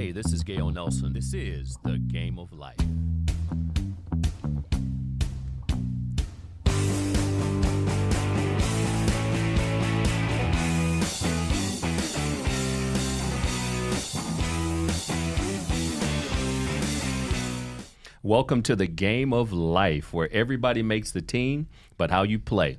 Hey, this is Gale Nelson. This is The Game of Life. Welcome to the game of life where everybody makes the team, but how you play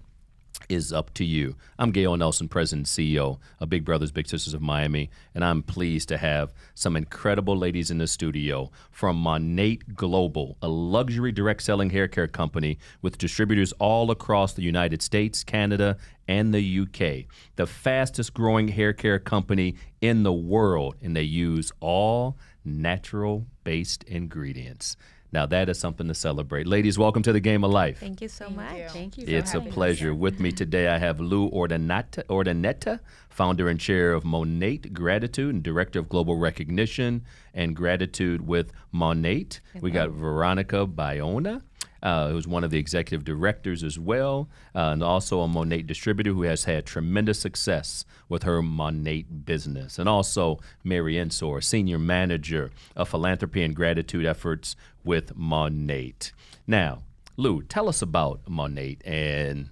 is up to you. I'm Gale Nelson, President and CEO of Big Brothers Big Sisters of Miami, and I'm pleased to have some incredible ladies in the studio from Monat Global, a luxury direct selling hair care company with distributors all across the United States, Canada, and the UK. The fastest growing hair care company in the world, and they use all natural based ingredients. Now that is something to celebrate. Ladies, welcome to the game of life. Thank you so Thank much. you. Thank you. It's a pleasure. With me today, I have Lu Urdaneta, Urdaneta, founder and chair of Monat Gratitude and director of global recognition and gratitude with Monat. We got Veronica Bayona. Uh, who's one of the executive directors as well, uh, and also a Monat distributor who has had tremendous success with her Monat business. And also Mary Ensor, senior manager of philanthropy and gratitude efforts with Monat. Now, Lu, tell us about Monat and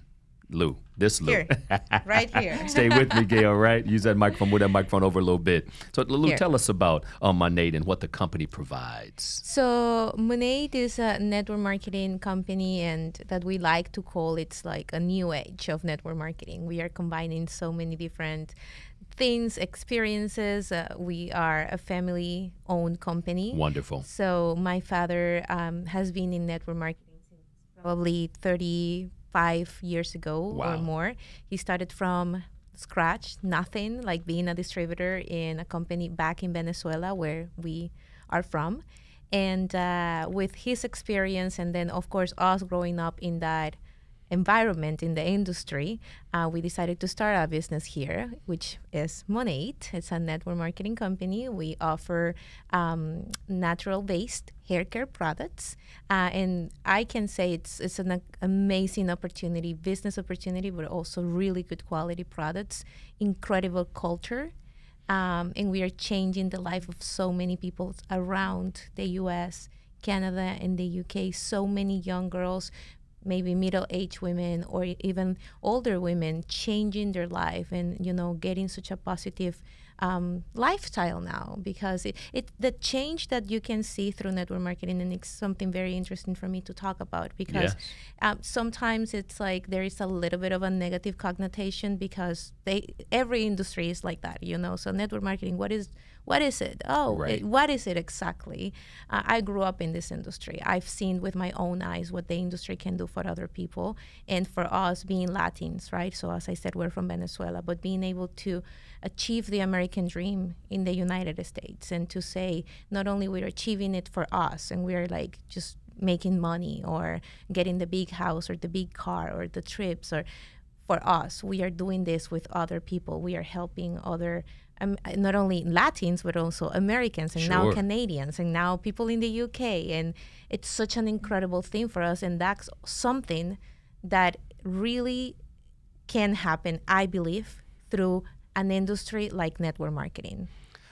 Lu. This Lu. Here, right here. Stay with me, Gale, right? Use that microphone, move that microphone over a little bit. So, Lu, Here. tell us about uh, Monat and what the company provides. So Monat is a network marketing company, and that we like to call it's like a new age of network marketing. We are combining so many different things, experiences. Uh, we are a family-owned company. Wonderful. So my father um, has been in network marketing since probably 35 years ago Wow. or more. He started from scratch, nothing, like being a distributor in a company back in Venezuela where we are from. And uh, with his experience, and then of course us growing up in that environment in the industry, uh, we decided to start a business here, which is Monat. It's a network marketing company. We offer um, natural-based hair care products, uh, and I can say it's it's an amazing opportunity, business opportunity, but also really good quality products, incredible culture. Um, and we are changing the life of so many people around the U.S., Canada, and the UK. So many young girls, maybe middle-aged women, or even older women, changing their life and you know getting such a positive um, lifestyle now because it, it the change that you can see through network marketing and it's something very interesting for me to talk about because Yes. um, sometimes it's like there is a little bit of a negative connotation because they every industry is like that you know so network marketing what is what is it? Oh Right. it, what is it exactly? Uh, i grew up in this industry. I've seen with my own eyes what the industry can do for other people and for us being latins right? So as i said we're from venezuela but being able to achieve the american dream in the united states and to say not only we're achieving it for us and we're like just making money or getting the big house or the big car or the trips or for us we are doing this with other people. We are helping other um, not only latins but also americans and now canadians and now people in the uk and it's such an incredible thing for us. And that's something that really can happen i believe through an industry like network marketing.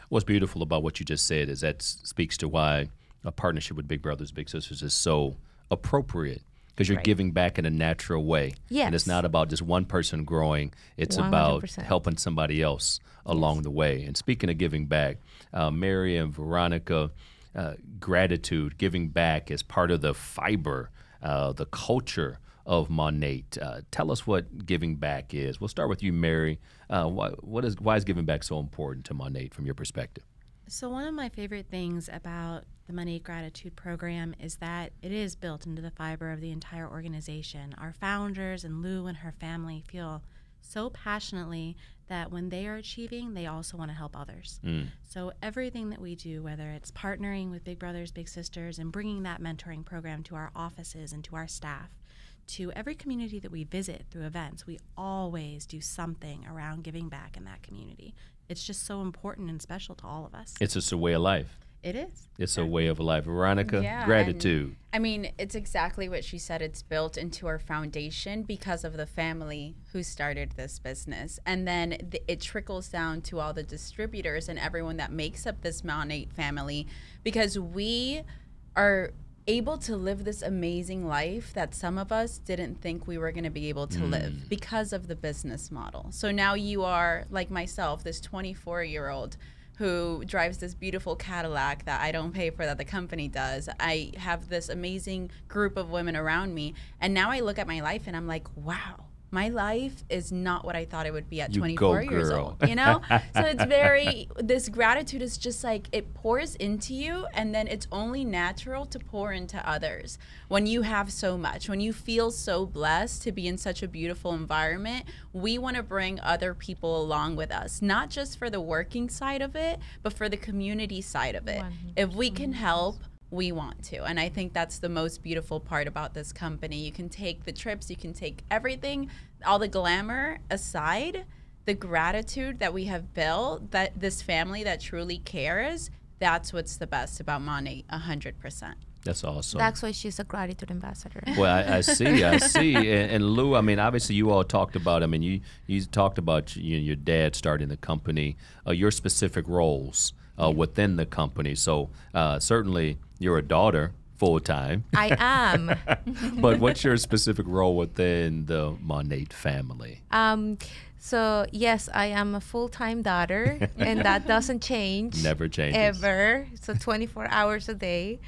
What's beautiful about what you just said is that speaks to why a partnership with Big Brothers Big Sisters is so appropriate because you're Right. giving back in a natural way. And it's not about just one person growing, it's about 100%. helping somebody else along the way. And speaking of giving back, uh, Mary and Veronica, uh, gratitude, giving back is part of the fiber, uh, the culture of Monat. Uh, tell us what giving back is. We'll start with you, Mary. Uh, why, what is, why is giving back so important to Monat from your perspective? So, one of my favorite things about the Monat Gratitude Program is that it is built into the fiber of the entire organization. Our founders and Lou and her family feel so passionately that when they are achieving, they also want to help others. Hmm. So, everything that we do, whether it's partnering with Big Brothers, Big Sisters, and bringing that mentoring program to our offices and to our staff, to every community that we visit through events, we always do something around giving back in that community. It's just so important and special to all of us. It's just a way of life. It is. It's a way of life. Veronica, Yeah, and- gratitude. I mean, it's exactly what she said. It's built into our foundation because of the family who started this business. And then th- it trickles down to all the distributors and everyone that makes up this Monat family because we are able to live this amazing life that some of us didn't think we were going to be able to mm. live because of the business model. So now you are, like myself, this 24 year old who drives this beautiful Cadillac that I don't pay for that the company does. I have this amazing group of women around me and now I look at my life and I'm like, wow. My life is not what I thought it would be at You 24 go, years girl. old, you know? so it's very this gratitude is just like it pours into you and then it's only natural to pour into others. When you have so much, when you feel so blessed to be in such a beautiful environment, we want to bring other people along with us, not just for the working side of it, but for the community side of it. If we can help, we want to. And I think that's the most beautiful part about this company. You can take the trips, you can take everything, all the glamour aside, the gratitude that we have built, that this family that truly cares, that's what's the best about Monat, 100%. That's awesome. That's why she's a gratitude ambassador. Well, I, I see, I see, and, and Lu. I mean, obviously, you all talked about. I mean, you you talked about you, your dad starting the company, uh, your specific roles uh, within the company. So uh, certainly, you're a daughter full time. I am. but what's your specific role within the Monat family? Um, so yes, I am a full-time daughter, and that doesn't change. Never changes. Ever. So 24 hours a day.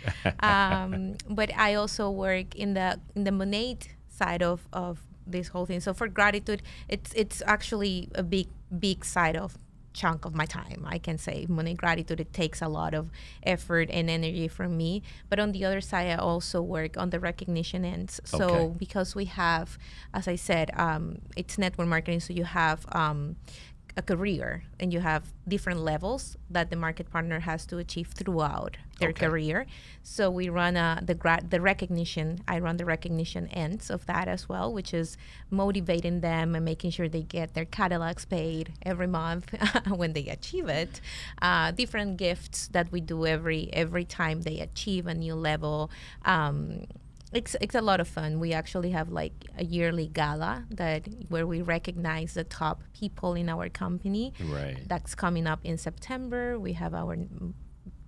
Um, but I also work in the in the Monat side of of this whole thing. So for gratitude, it's it's actually a big big side of chunk of my time. I can say Monat gratitude it takes a lot of effort and energy from me. But on the other side i also work on the recognition ends. So Okay. because we have as i said um, it's network marketing so you have um, a career and you have different levels that the market partner has to achieve throughout their Okay. career so we run uh, the gra- the recognition i run the recognition ends of that as well which is motivating them and making sure they get their catalogs paid every month when they achieve it uh, different gifts that we do every every time they achieve a new level um, it's it's a lot of fun. We actually have like a yearly gala that where we recognize the top people in our company. Right. That's coming up in September. We have our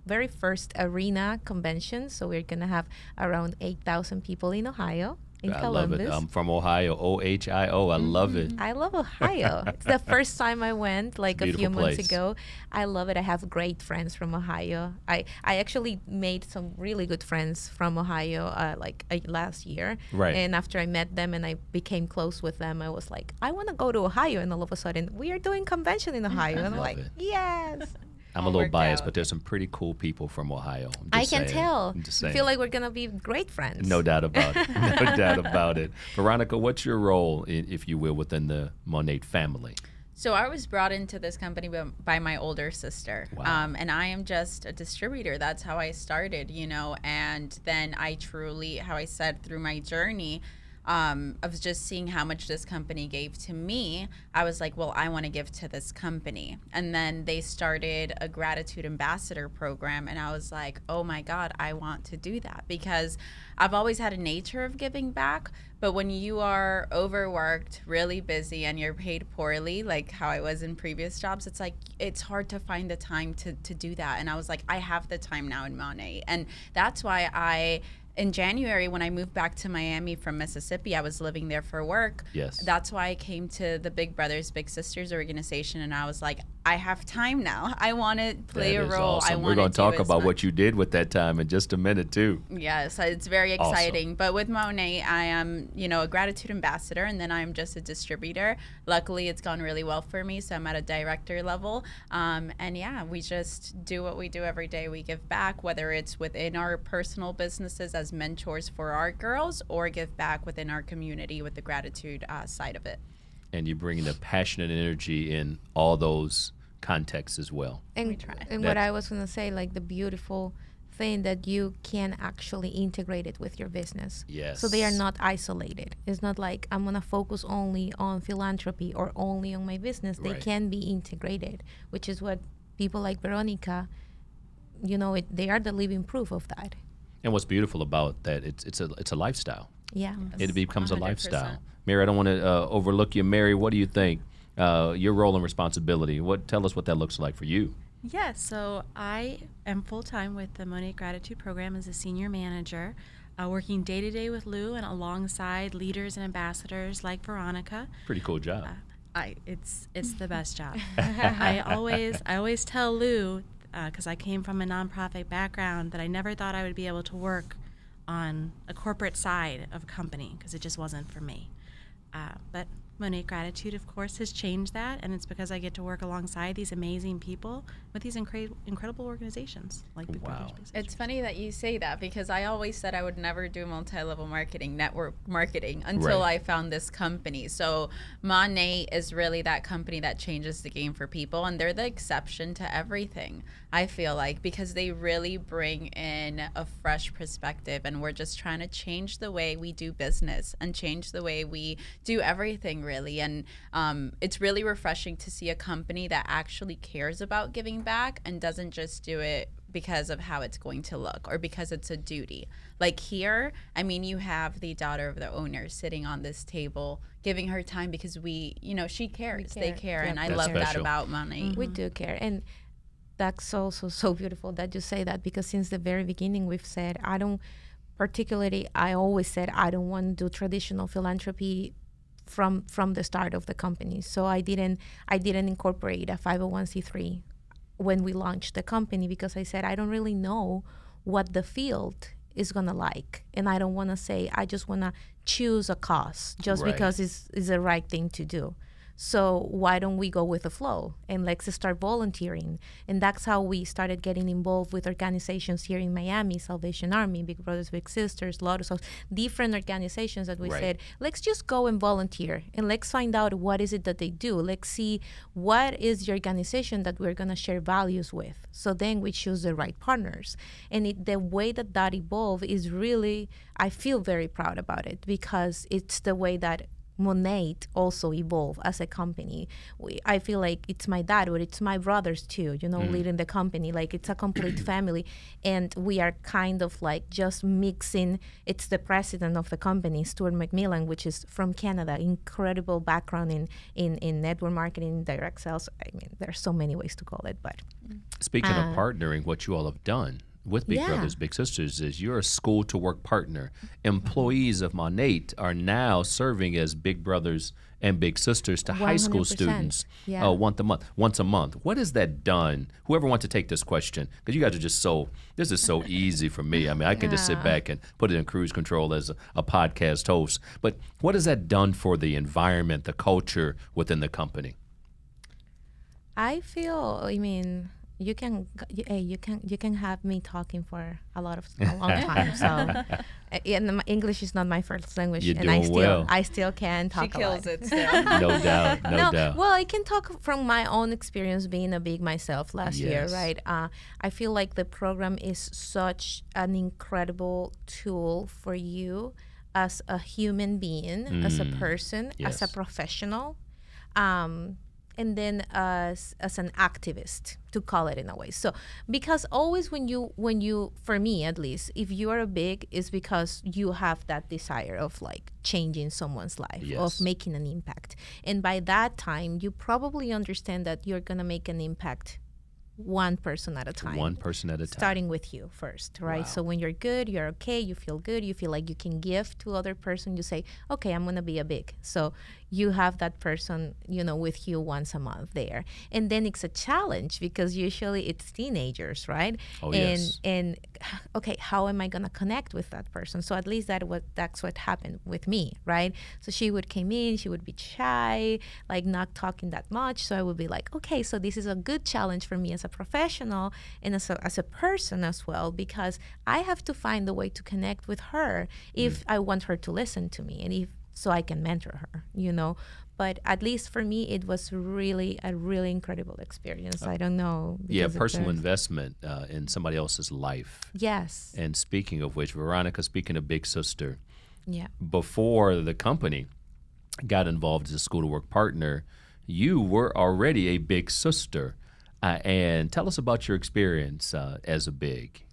very first arena convention, so we're gonna have around eight thousand people in Ohio, in I Columbus. love it. I'm from Ohio. O H I O. I love it. I love Ohio. it's the first time I went, like a few Beautiful months ago. I love it. I have great friends from Ohio. I, I actually made some really good friends from Ohio, uh, like uh, last year. Right. And after I met them and I became close with them, I was like, I want to go to Ohio. And all of a sudden, we are doing convention in Ohio. And I'm like, it. yes. I'm a little biased, out. but there's some pretty cool people from Ohio. I'm I can saying. tell. I'm just I saying. feel like we're gonna be great friends. No doubt about it. No doubt about it. Veronica, what's your role, i- if you will, within the Monat family? So I was brought into this company by, by my older sister, Wow. um, and I am just a distributor. That's how I started, you know. And then I truly, how I said through my journey um, of just seeing how much this company gave to me, I was like, well, I want to give to this company. And then they started a gratitude ambassador program, and I was like, oh my god, I want to do that because I've always had a nature of giving back. But when you are overworked, really busy, and you're paid poorly, like how I was in previous jobs, it's like it's hard to find the time to, to do that. And I was like, I have the time now in Monat. And that's why I, in January, when I moved back to Miami from Mississippi, I was living there for work. Yes. That's why I came to the Big Brothers Big Sisters organization. And I was like, I have time now. I want to play That a role. I want We're going to talk about what you did with that time in just a minute, too. Yes, it's very Awesome. exciting. But with Monat, I am, you know, a gratitude ambassador, and then I'm just a distributor. Luckily, it's gone really well for me, so I'm at a director level. Um, and yeah, we just do what we do every day. We give back, whether it's within our personal businesses as mentors for our girls, or give back within our community with the gratitude uh, side of it. And you're bringing the passion and energy in all those contexts as well. and, try. and what I was gonna say, like the beautiful thing that you can actually integrate it with your business. Yes. So they are not isolated. It's not like I'm gonna focus only on philanthropy or only on my business. They Right. can be integrated, which is what people like Veronica you know, it, they are the living proof of that. And what's beautiful about that, it's it's a it's a lifestyle. Yeah. It becomes a 100%. lifestyle. Mary, I don't want to uh, overlook you. Mary, what do you think? Uh, your role and responsibility. What tell us what that looks like for you. Yes, so I am full time with the Monat Gratitude Program as a senior manager, uh, working day to day with Lu and alongside leaders and ambassadors like Veronica. Pretty cool job. I it's it's the best job. I always I always tell Lu because I came from a nonprofit background that I never thought I would be able to work on a corporate side of a company because it just wasn't for me. Uh, but Monat Gratitude, of course, has changed that, and it's because I get to work alongside these amazing people with these incre- incredible organizations like Big Brothers Wow. Big It's funny that you say that because I always said I would never do multi-level marketing, network marketing until Right. I found this company. So Monat is really that company that changes the game for people and they're the exception to everything. I feel like because they really bring in a fresh perspective and we're just trying to change the way we do business and change the way we do everything really and um, it's really refreshing to see a company that actually cares about giving back and doesn't just do it because of how it's going to look or because it's a duty. Like here, I mean, you have the daughter of the owner sitting on this table, giving her time because we, you know, she cares. They care. care, Yeah, and I That's love that about Monat. Mm-hmm. We do care. And that's also so beautiful that you say that because since the very beginning we've said I don't particularly I always said I don't want to do traditional philanthropy from from the start of the company. So I didn't I didn't incorporate a 501c3 when we launched the company because I said I don't really know what the field is gonna like, and I don't want to say I just want to choose a cause just Right. because it's is the right thing to do. So why don't we go with the flow and let's start volunteering? And that's how we started getting involved with organizations here in Miami, Salvation Army, Big Brothers Big Sisters, Lotus different organizations that we Right. said, let's just go and volunteer and let's find out what is it that they do. Let's see what is the organization that we're gonna share values with. So then we choose the right partners. And it, the way that that evolved is really, I feel very proud about it because it's the way that Monat also evolve as a company. We, I feel like it's my dad, but it's my brothers too. You know, mm. leading the company. Like it's a complete family, and we are kind of like just mixing. It's the president of the company, Stuart McMillan, which is from Canada. Incredible background in in in network marketing, direct sales. I mean, there's so many ways to call it, but Speaking of uh, partnering, what you all have done with Big Uh, Yeah. Brothers Big Sisters is you're a school to work partner. Employees of Monat are now serving as Big Brothers and Big Sisters to high school students Yeah. uh, once a month. Once a month. What has that done? Whoever wants to take this question, because you guys are just so. This is so easy for me. I mean, I can just sit back and put it in cruise control as a, a podcast host. But what has that done for the environment, the culture within the company? I feel. I mean, you can. You, hey, you can. You can have me talking for a lot of a long time. So, uh, and my English is not my first language, You're and I still, well. I still can talk. She a kills lot. it still. No doubt. No, doubt. well, I can talk from my own experience being a big myself last year, right? Uh, I feel like the program is such an incredible tool for you as a human being, as a person, as a professional, um, and then as as an activist, to call it in a way. So, because always when you when you, for me at least, if you are a big, is because you have that desire of like changing someone's life, Yes. of making an impact. And by that time, you probably understand that you're going to make an impact one person at a time. One person at a time. Starting with you first, right? So when you're good, you're okay, you feel good, you feel like you can give to other person, you say, okay, I'm going to be a big. So you have that person, you know, with you once a month there. And then it's a challenge because usually it's teenagers, right? Oh, and, yes. and okay, how am I going to connect with that person? So at least that what that's what happened with me, right? So she would came in, she would be shy, like not talking that much. So I would be like, okay, so this is a good challenge for me as a professional and as a, as a person as well, because I have to find a way to connect with her if I want her to listen to me and if so I can mentor her, you know. But at least for me, it was really a really incredible experience. I don't know. yeah, personal investment uh, in somebody else's life. Yes. And speaking of which, Veronica, speaking of Big Sister, Yeah. before the company got involved as a school to work partner, you were already a big sister. Uh, and tell us about your experience uh, as a big.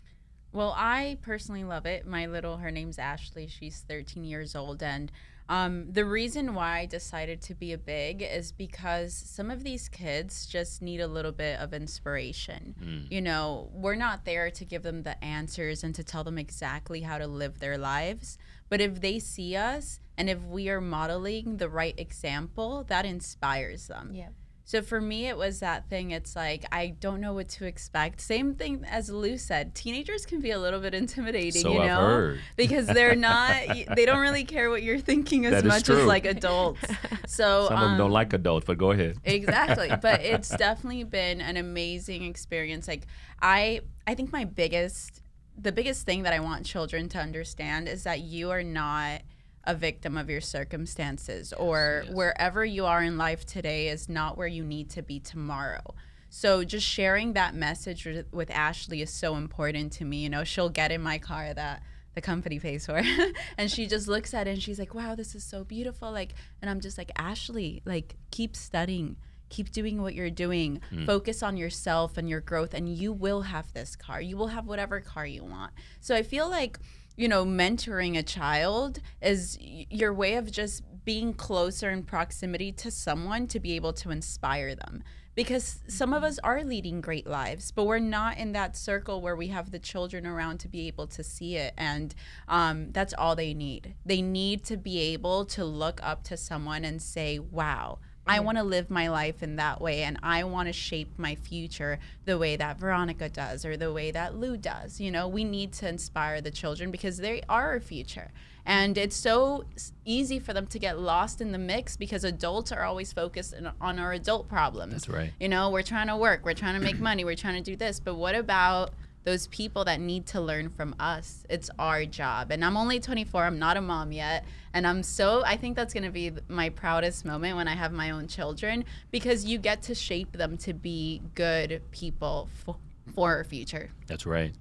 Well, I personally love it. My little, her name's Ashley. She's 13 years old. And um, the reason why I decided to be a big is because some of these kids just need a little bit of inspiration. Mm. You know, we're not there to give them the answers and to tell them exactly how to live their lives. But if they see us and if we are modeling the right example, that inspires them. Yeah. So for me, it was that thing. It's like I don't know what to expect. Same thing as Lu said. Teenagers can be a little bit intimidating, So you know, because they're not. they don't really care what you're thinking as That much as like adults. So Some of them don't um, like adults, but go ahead. exactly but it's definitely been an amazing experience like i i think my biggest the biggest thing that i want children to understand is that you are not a victim of your circumstances or yes. wherever you are in life today is not where you need to be tomorrow. So just sharing that message with, with ashley is so important to me. You know she'll get in my car that the company pays for and she just looks at it and she's like wow this is so beautiful. Like and i'm just like ashley like keep studying keep doing what you're doing. Focus on yourself and your growth and you will have this car. You will have whatever car you want. So i feel like you know mentoring a child is your way of just being closer in proximity to someone to be able to inspire them. Because some of us are leading great lives but we're not in that circle where we have the children around to be able to see it. And um, that's all they need. They need to be able to look up to someone and say wow I want to live my life in that way and I want to shape my future the way that Veronica does or the way that Lu does. You know, we need to inspire the children because they are our future. And it's so easy for them to get lost in the mix because adults are always focused on our adult problems. That's right. You know, we're trying to work, we're trying to make money, we're trying to do this. But what about those people that need to learn from us? It's our job. And I'm only 24, I'm not a mom yet. And I'm so, I think that's going to be my proudest moment when I have my own children because you get to shape them to be good people for, for our future. That's right.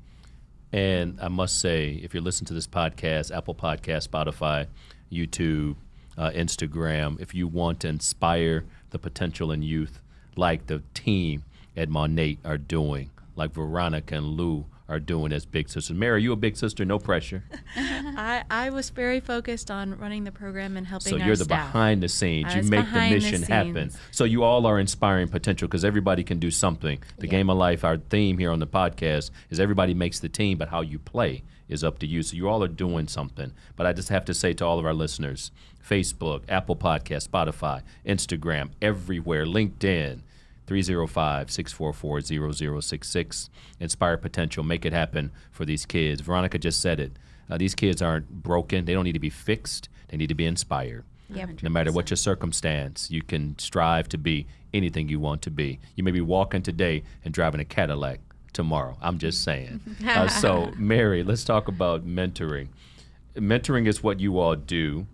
And I must say, if you're listening to this podcast, Apple Podcast, Spotify, YouTube, uh, Instagram, if you want to inspire the potential in youth, like the team at Monat are doing, like Veronica and Lu are doing as big sisters. Mary, you a big sister? No pressure. I, I was very focused on running the program and helping So you're the staff. behind the scenes. I You make the behind the mission happen. So you all are inspiring potential because everybody can do something. The game of life, our theme here on the podcast is everybody makes the team, but how you play is up to you. So you all are doing something. But I just have to say to all of our listeners, Facebook, Apple Podcast, Spotify, Instagram, everywhere, LinkedIn. 305-644-0066 inspire potential make it happen for these kids veronica just said it uh, these kids aren't broken they don't need to be fixed they need to be inspired Yep. no matter what your circumstance, you can strive to be anything you want to be. You may be walking today and driving a Cadillac tomorrow. I'm just saying. uh, so, Mary, let's talk about mentoring. Mentoring is what you all do.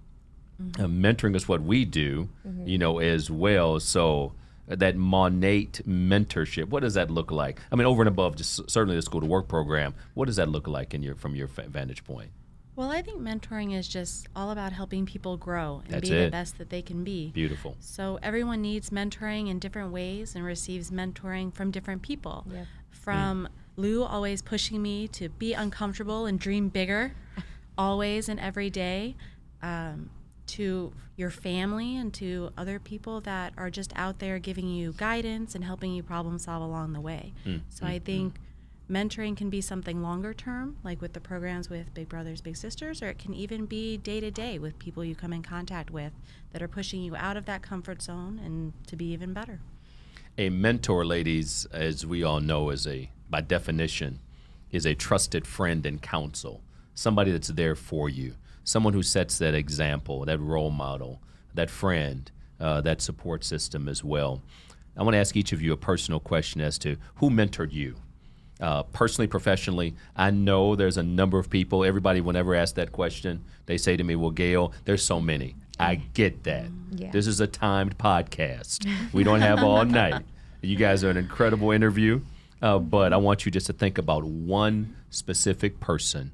Uh, mentoring is what we do, you know, as well. So, that Monat mentorship, what does that look like? I mean, over and above just certainly the school to work program, what does that look like in your from your vantage point? Well, I think mentoring is just all about helping people grow and That's be it. the best that they can be. Beautiful. So everyone needs mentoring in different ways and receives mentoring from different people. Yep. From Lu always pushing me to be uncomfortable and dream bigger, always and every day, um, to your family and to other people that are just out there giving you guidance and helping you problem solve along the way. Mm, So I think mentoring can be something longer term, like with the programs with Big Brothers Big Sisters, or it can even be day to day with people you come in contact with that are pushing you out of that comfort zone and to be even better. A mentor, ladies, as we all know, is a by definition is a trusted friend and counsel. Somebody that's there for you. Someone who sets that example, that role model, that friend, uh, that support system as well. I want to ask each of you a personal question as to who mentored you. Uh, personally, professionally, I know there's a number of people. Everybody, whenever asked that question, they say to me, "Well, Gale, there's so many." I get that. Yeah. This is a timed podcast. We don't have all night. You guys are an incredible interview, uh, but I want you just to think about one specific person,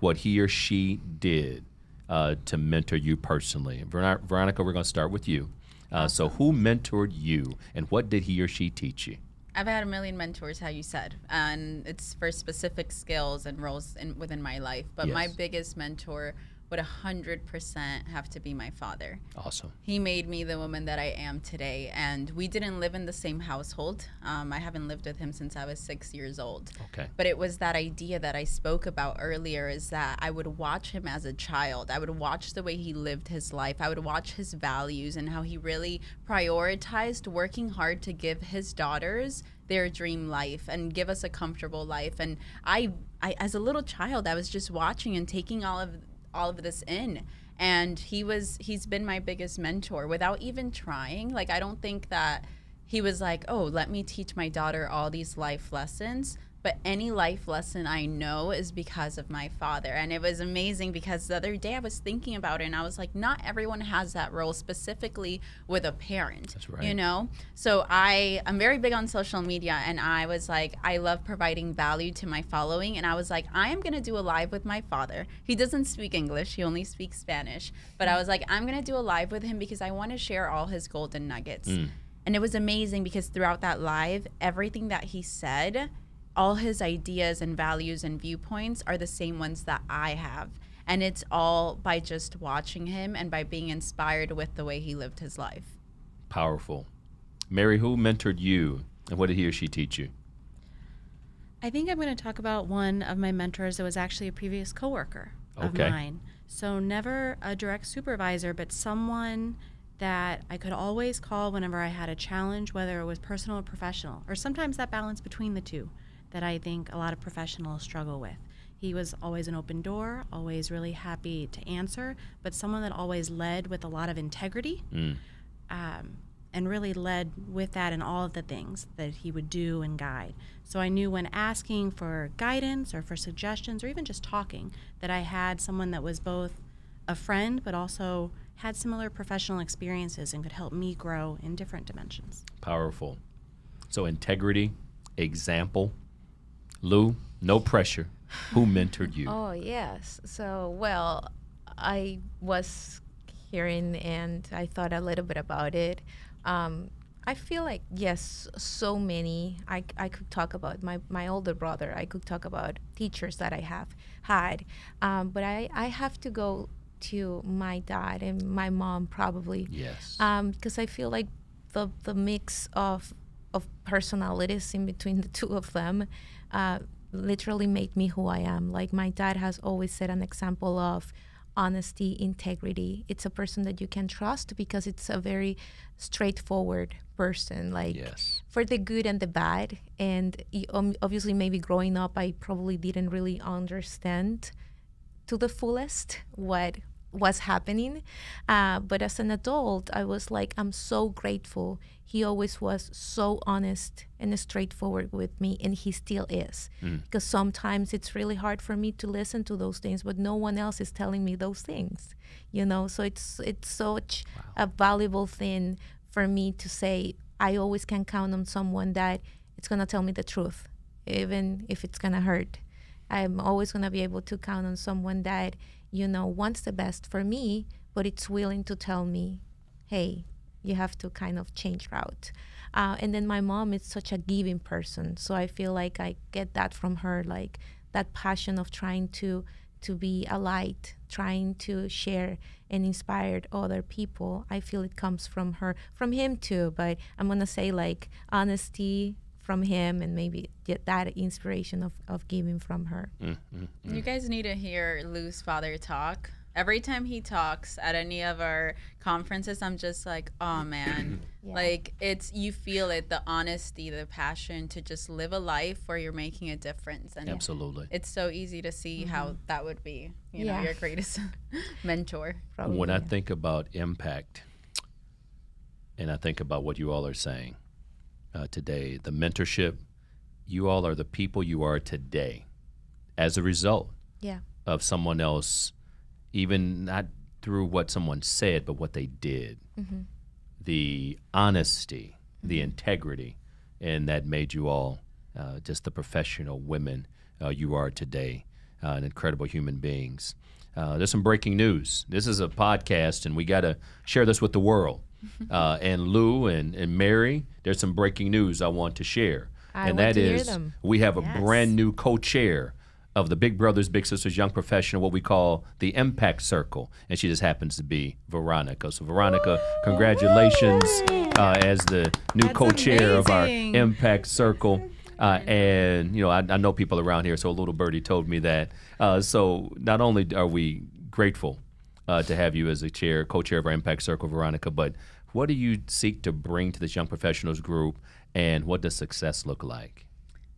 what he or she did uh, to mentor you personally. Ver- Veronica, we're going to start with you. Uh, so, who mentored you, and what did he or she teach you? I've had a million mentors, how you said, and it's for specific skills and roles in, within my life. But my biggest mentor would 100% have to be my father. Awesome. He made me the woman that I am today. And we didn't live in the same household. Um, I haven't lived with him since I was six years old. Okay. But it was that idea that I spoke about earlier is that I would watch him as a child. I would watch the way he lived his life. I would watch his values and how he really prioritized working hard to give his daughters their dream life and give us a comfortable life. And I, I as a little child, I was just watching and taking all of all of this in. And he was he's been my biggest mentor without even trying. Like i don't think that he was like oh let me teach my daughter all these life lessons but any life lesson i know is because of my father. And it was amazing because the other day i was thinking about it and i was like not everyone has that role specifically with a parent That's right. you know? So i i'm very big on social media and i was like i love providing value to my following and i was like i am going to do a live with my father. He doesn't speak english he only speaks spanish but i was like i'm going to do a live with him because i want to share all his golden nuggets. Mm. And it was amazing because throughout that live everything that he said all his ideas and values and viewpoints are the same ones that i have and it's all by just watching him and by being inspired with the way he lived his life Powerful. Mary, who mentored you, and what did he or she teach you? I think I'm going to talk about one of my mentors that was actually a previous coworker of Okay. mine. So never a direct supervisor, but someone that I could always call whenever I had a challenge, whether it was personal or professional, or sometimes that balance between the two that I think a lot of professionals struggle with. He was always an open door, always really happy to answer, but someone that always led with a lot of integrity Mm. um, and really led with that in all of the things that he would do and guide. So I knew when asking for guidance or for suggestions or even just talking that I had someone that was both a friend but also had similar professional experiences and could help me grow in different dimensions. Powerful. So integrity, example. Lu, no pressure. Who mentored you? Oh, yes. So, well, I was hearing and I thought a little bit about it. Um, I feel like, yes, so many. I, I could talk about my, my older brother. I could talk about teachers that I have had. Um, but I, I have to go to my dad and my mom probably Yes. Um because I feel like the the mix of of personalities in between the two of them uh, literally made me who I am. Like my dad has always set an example of honesty, integrity. It's a person that you can trust because it's a very straightforward person. Like yes. for the good and the bad. And um, obviously, maybe growing up, I probably didn't really understand to the fullest what was happening. Uh, but as an adult, I was like, I'm so grateful. He always was so honest and straightforward with me, and he still is. Because sometimes it's really hard for me to listen to those things, but no one else is telling me those things. You know, so it's it's such a valuable thing for me to say. I always can count on someone that it's gonna tell me the truth, even if it's gonna hurt. I'm always going to be able to count on someone that, you know, wants the best for me, but it's willing to tell me, hey, you have to kind of change route. Uh, and then my mom is such a giving person. So I feel like I get that from her, like that passion of trying to to be a light, trying to share and inspire other people. I feel it comes from her, from him too. But I'm gonna say like honesty from him and maybe get that inspiration of, of giving from her. Mm, mm, mm. You guys need to hear Lu's father talk. Every time he talks at any of our conferences, I'm just like, oh man. Yeah. Like it's you feel it, the honesty, the passion to just live a life where you're making a difference. And Absolutely. it's so easy to see how that would be, you know, your greatest mentor. Probably. When I think about impact, and I think about what you all are saying uh, today, the mentorship, you all are the people you are today as a result yeah. of someone else, even not through what someone said, but what they did. Mm-hmm. The honesty, the integrity, and that made you all uh, just the professional women uh, you are today, uh, and incredible human beings. Uh, there's some breaking news. This is a podcast, and we got to share this with the world. Uh, and Lu and, and Mary, there's some breaking news I want to share. I and that is we have a Yes. brand new co-chair of the Big Brothers Big Sisters Young Professional, what we call the Impact Circle, and she just happens to be Veronica. So Veronica, congratulations uh, as the new co-chair of our. Impact Circle. Uh, and you know, I, I know people around here, so a little birdie told me that. Uh, so not only are we grateful uh, to have you as a chair, co-chair of our Impact Circle, Veronica, but what do you seek to bring to this young professionals group, and what does success look like?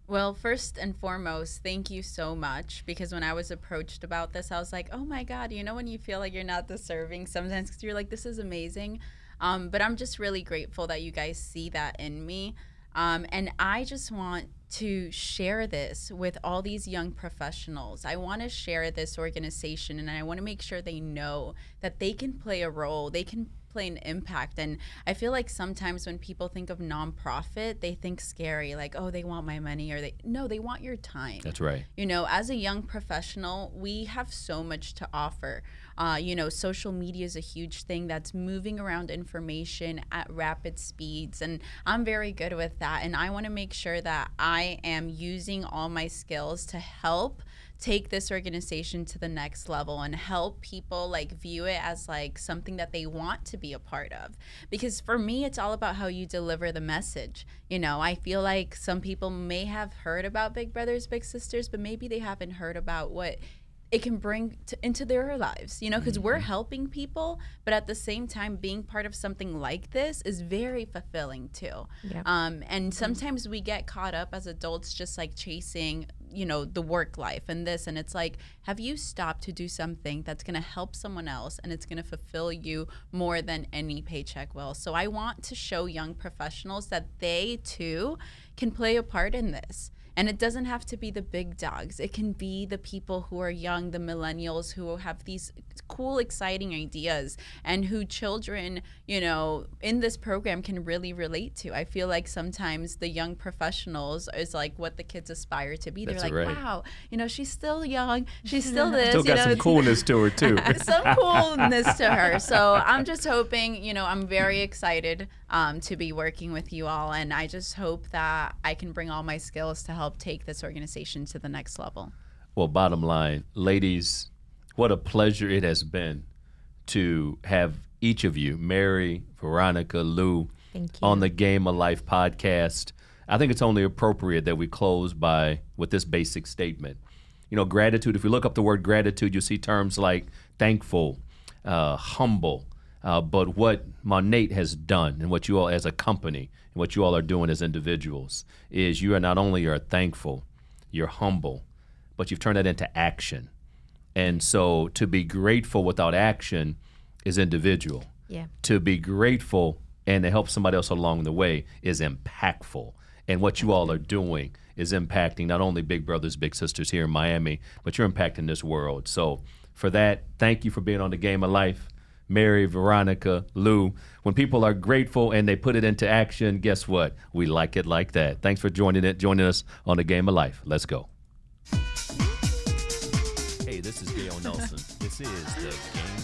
Well, first and foremost, thank you so much because when I was approached about this, I was like, oh my God, you know, when you feel like you're not deserving sometimes because you're like, this is amazing. Um, but I'm just really grateful that you guys see that in me. Um, and I just want to share this with all these young professionals. I want to share this organization and I want to make sure they know that they can play a role, they can play an impact. And I feel like sometimes when people think of nonprofit, they think scary, like, oh, they want my money or they, no, they want your time. That's right. You know, as a young professional, we have so much to offer. Uh, you know, social media is a huge thing that's moving around information at rapid speeds. And I'm very good with that. And I want to make sure that I am using all my skills to help take this organization to the next level and help people like view it as like something that they want to be a part of. Because for me it's all about how you deliver the message. You know i feel like some people may have heard about big brothers big sisters but maybe they haven't heard about what it can bring to, into their lives, you know, because we're helping people, but at the same time, being part of something like this is very fulfilling too. Um, and sometimes we get caught up as adults just like chasing, you know, the work life and this. And it's like, have you stopped to do something that's going to help someone else and it's going to fulfill you more than any paycheck will? So I want to show young professionals that they too can play a part in this. And it doesn't have to be the big dogs. It can be the people who are young, the millennials who have these cool, exciting ideas and who children, you know, in this program can really relate to. I feel like sometimes the young professionals is like what the kids aspire to be. They're like, right. wow, you know, she's still young. She's still this. Still you got know, some it's- coolness to her too. some coolness to her. So I'm just hoping, you know, I'm very excited um, to be working with you all, and I just hope that I can bring all my skills to help take this organization to the next level. Well, bottom line, ladies, what a pleasure it has been to have each of you, Mary, Veronica, Lu, on the Game of Life podcast. I think it's only appropriate that we close by with this basic statement. You know, gratitude, if you look up the word gratitude, you see terms like thankful, uh, humble. Uh, but what Monat has done and what you all as a company and what you all are doing as individuals is you are not only are thankful, you're humble, but you've turned that into action. And so to be grateful without action is individual yeah. to be grateful and to help somebody else along the way is impactful. And what you all are doing is impacting not only Big Brothers, Big Sisters here in Miami, but you're impacting this world. So for that, thank you for being on the Game of Life. Mary, Veronica, Lu. When people are grateful and they put it into action, guess what? We like it like that. Thanks for joining it, joining us on the Game of Life. Let's go. Hey, this is Gale Nelson. This is the Game